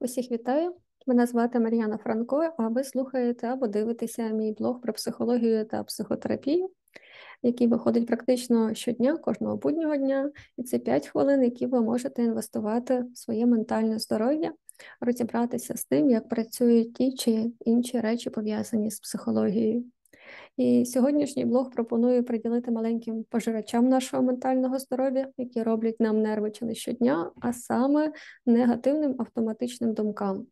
Усіх вітаю! Мене звати Мар'яна Франко, а ви слухаєте або дивитеся мій блог про психологію та психотерапію, який виходить практично щодня, кожного буднього дня. І це 5 хвилин, які ви можете інвестувати в своє ментальне здоров'я, розібратися з тим, як працюють ті чи інші речі, пов'язані з психологією. І сьогоднішній блог пропоную приділити маленьким пожирачам нашого ментального здоров'я, які роблять нам нерви чи не щодня, а саме негативним автоматичним думкам.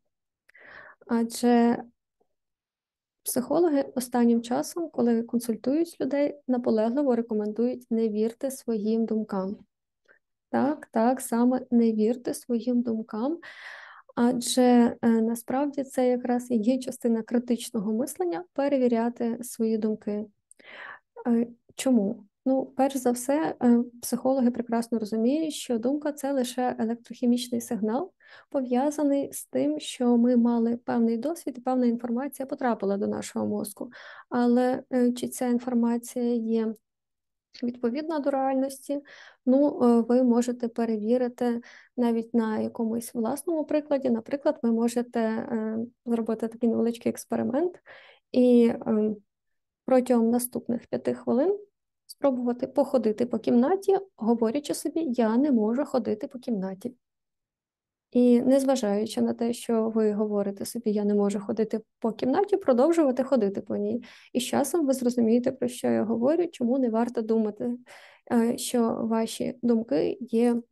Адже психологи останнім часом, коли консультують людей, наполегливо рекомендують не вірте своїм думкам. Так, так, саме не вірте своїм думкам, адже е, насправді це якраз і є частина критичного мислення перевіряти свої думки. Е, чому? Ну, перш за все, е, психологи прекрасно розуміють, що думка це лише електрохімічний сигнал, пов'язаний з тим, що ми мали певний досвід і певна інформація потрапила до нашого мозку. Але чи ця інформація є відповідна до реальності, ну, ви можете перевірити навіть на якомусь власному прикладі. Наприклад, ви можете е, зробити такий невеличкий експеримент і ем, протягом наступних п'яти хвилин спробувати походити по кімнаті, говорячи собі, я не можу ходити по кімнаті. І незважаючи на те, що ви говорите собі, я не можу ходити по кімнаті, продовжувати ходити по ній. І з часом ви зрозумієте, про що я говорю, чому не варто думати, е, що ваші думки є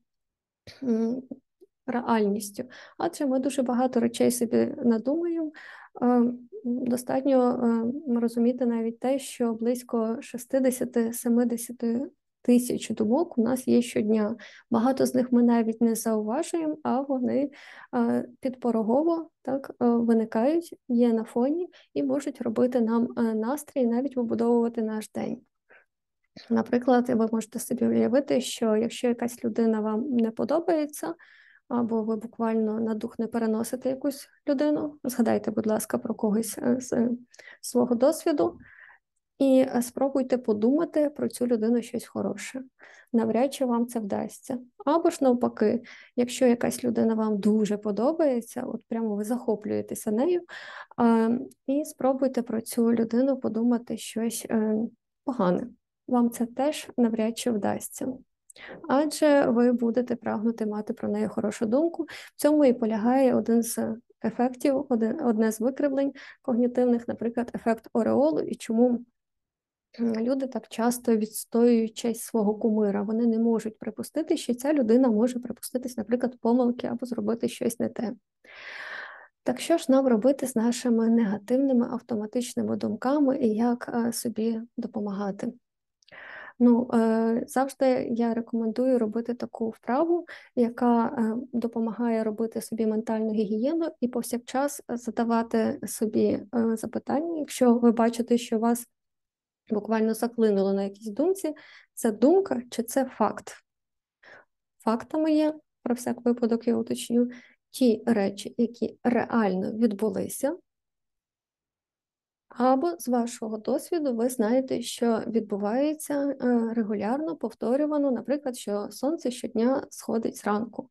реальністю. Адже ми дуже багато речей собі надумаємо. Е, достатньо е, розуміти навіть те, що близько 60-70 тисяч думок у нас є щодня. Багато з них ми навіть не зауважуємо, а вони е, підпорогово так виникають, є на фоні і можуть робити нам настрій, навіть вибудовувати наш день. Наприклад, ви можете собі уявити, що якщо якась людина вам не подобається, або ви буквально на дух не переносите якусь людину, згадайте, будь ласка, про когось е, з свого досвіду, і е, спробуйте подумати про цю людину щось хороше. Навряд чи вам це вдасться. Або ж навпаки, якщо якась людина вам дуже подобається, от прямо ви захоплюєтеся нею, і спробуйте про цю людину подумати щось е, погане. Вам це теж навряд чи вдасться адже ви будете прагнути мати про неї хорошу думку. В цьому і полягає один з ефектів, одне з викривлень когнітивних, наприклад, ефект Ореолу, і чому люди так часто відстоюють честь свого кумира. Вони не можуть припустити, що ця людина може припуститись, наприклад, помилки або зробити щось не те. Так що ж нам робити з нашими негативними автоматичними думками і як е, собі допомагати? Ну, е, завжди я рекомендую робити таку вправу, яка е, допомагає робити собі ментальну гігієну і повсякчас задавати собі запитання, якщо ви бачите, що вас буквально заклинуло на якійсь думці, це думка чи це факт. Фактами є, про всяк випадок я уточню, ті речі, які реально відбулися. Або з вашого досвіду ви знаєте, що відбувається е, регулярно повторювано, наприклад, що сонце щодня сходить зранку.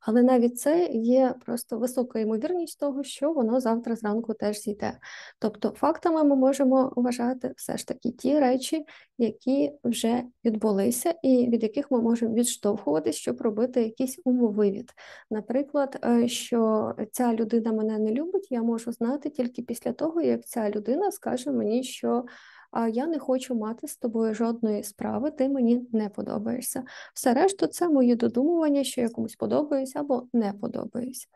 Але навіть це є просто висока ймовірність того, що воно завтра зранку теж зійде. Тобто, фактами ми можемо вважати все ж таки ті речі, які вже відбулися, і від яких ми можемо відштовхуватись, щоб робити якийсь умовивід. Наприклад, е, що ця людина мене не любить, я можу знати тільки після того, як ця людина скаже мені, що я не хочу мати з тобою жодної справи, ти мені не подобаєшся. Все решту, це мої додумування, що я комусь подобаюсь або не подобаюсь.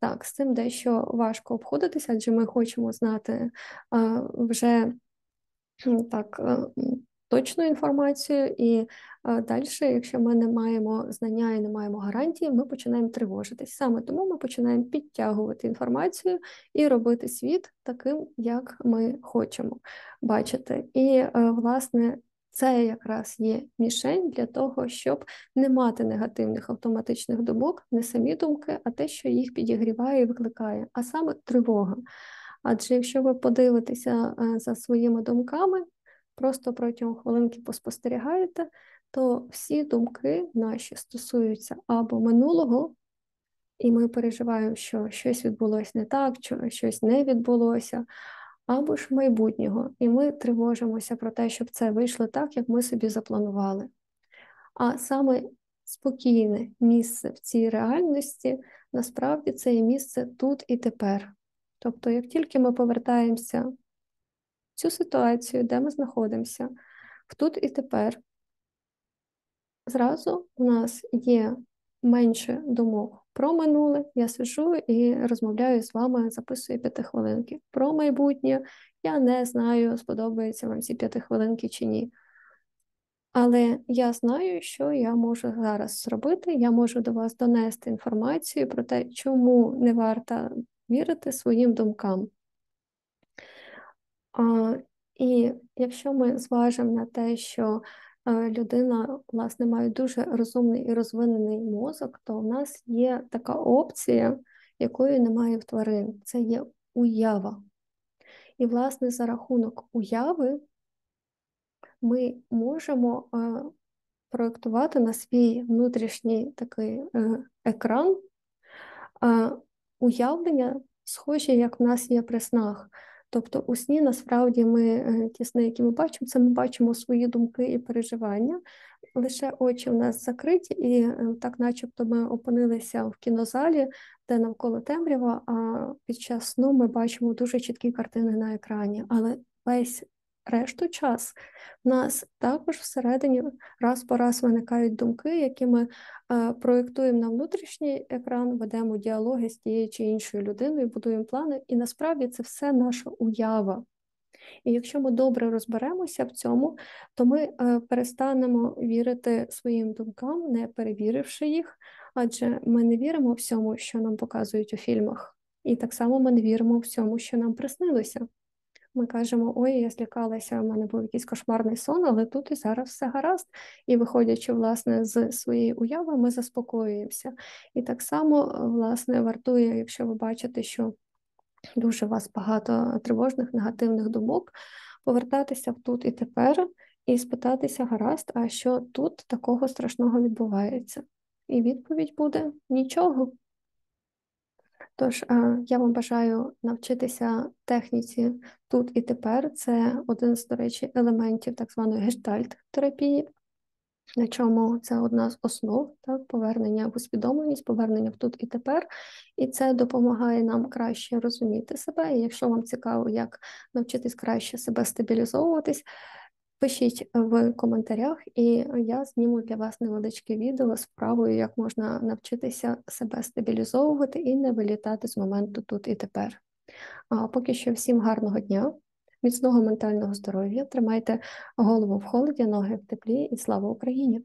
Так, з цим дещо важко обходитися, адже ми хочемо знати вже так точну інформацію, і далі, якщо ми не маємо знання і не маємо гарантії, ми починаємо тривожитись. Саме тому ми починаємо підтягувати інформацію і робити світ таким, як ми хочемо бачити. І, е, власне, це якраз є мішень для того, щоб не мати негативних автоматичних думок, не самі думки, а те, що їх підігріває і викликає, а саме тривога. Адже якщо ви подивитеся е, за своїми думками, просто протягом хвилинки поспостерігаєте, то всі думки наші стосуються або минулого, і ми переживаємо, що щось відбулося не так, що щось не відбулося, або ж майбутнього, і ми тривожимося про те, щоб це вийшло так, як ми собі запланували. А саме спокійне місце в цій реальності насправді це є місце тут і тепер. Тобто, як тільки ми повертаємося цю ситуацію, де ми знаходимося, в тут і тепер, зразу у нас є менше думок про минуле. Я сижу і розмовляю з вами, записую п'ятихвилинки. Про майбутнє я не знаю, сподобаються вам ці п'ятихвилинки чи ні. Але я знаю, що я можу зараз зробити. Я можу до вас донести інформацію про те, чому не варто вірити своїм думкам. І якщо ми зважимо на те, що е, людина власне має дуже розумний і розвинений мозок, то в нас є така опція, якої немає в тварин. Це є уява. І, власне, за рахунок уяви ми можемо е, проєктувати на свій внутрішній такий е, екран уявлення, схожі, як в нас є при снах. Тобто у сні насправді ми ті сни, які ми бачимо, це ми бачимо свої думки і переживання. Лише очі в нас закриті, і так, начебто, ми опинилися в кінозалі, де навколо темрява, а під час сну ми бачимо дуже чіткі картини на екрані. Але весь решту час в нас також всередині раз по раз виникають думки, які ми е, проєктуємо на внутрішній екран, ведемо діалоги з тією чи іншою людиною, будуємо плани, і насправді це все наша уява. І якщо ми добре розберемося в цьому, то ми е, перестанемо вірити своїм думкам, не перевіривши їх, адже ми не віримо всьому, що нам показують у фільмах. І так само ми не віримо всьому, що нам приснилося. Ми кажемо, ой, я злякалася, у мене був якийсь кошмарний сон, але тут і зараз все гаразд. І виходячи, власне, з своєї уяви, ми заспокоюємося. І так само, власне, вартує, якщо ви бачите, що дуже у вас багато тривожних, негативних думок, повертатися в тут і тепер і спитатися, гаразд, а що тут такого страшного відбувається? І відповідь буде нічого. Тож е, я вам бажаю навчитися техніці тут і тепер. Це один з, до речі, елементів так званої гештальт-терапії, на чому це одна з основ так, повернення в усвідомленість, повернення в тут і тепер. І це допомагає нам краще розуміти себе. І якщо вам цікаво, як навчитись краще себе стабілізовуватись, Пишіть в коментарях, і я зніму для вас невеличке відео з правою, як можна навчитися себе стабілізовувати і не вилітати з моменту тут і тепер. А поки що всім гарного дня, міцного ментального здоров'я, тримайте голову в холоді, ноги в теплі і слава Україні!